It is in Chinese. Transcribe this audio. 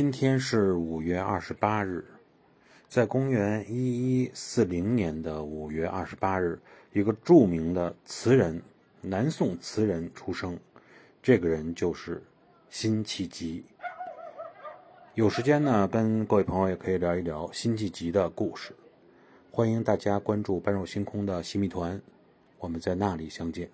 今天是五月二十八日，在公元一一四零年的五月二十八日，一个著名的词人，南宋词人出生。这个人就是辛弃疾。有时间呢，跟各位朋友也可以聊一聊辛弃疾的故事。欢迎大家关注“般若星空”的西密团，我们在那里相见。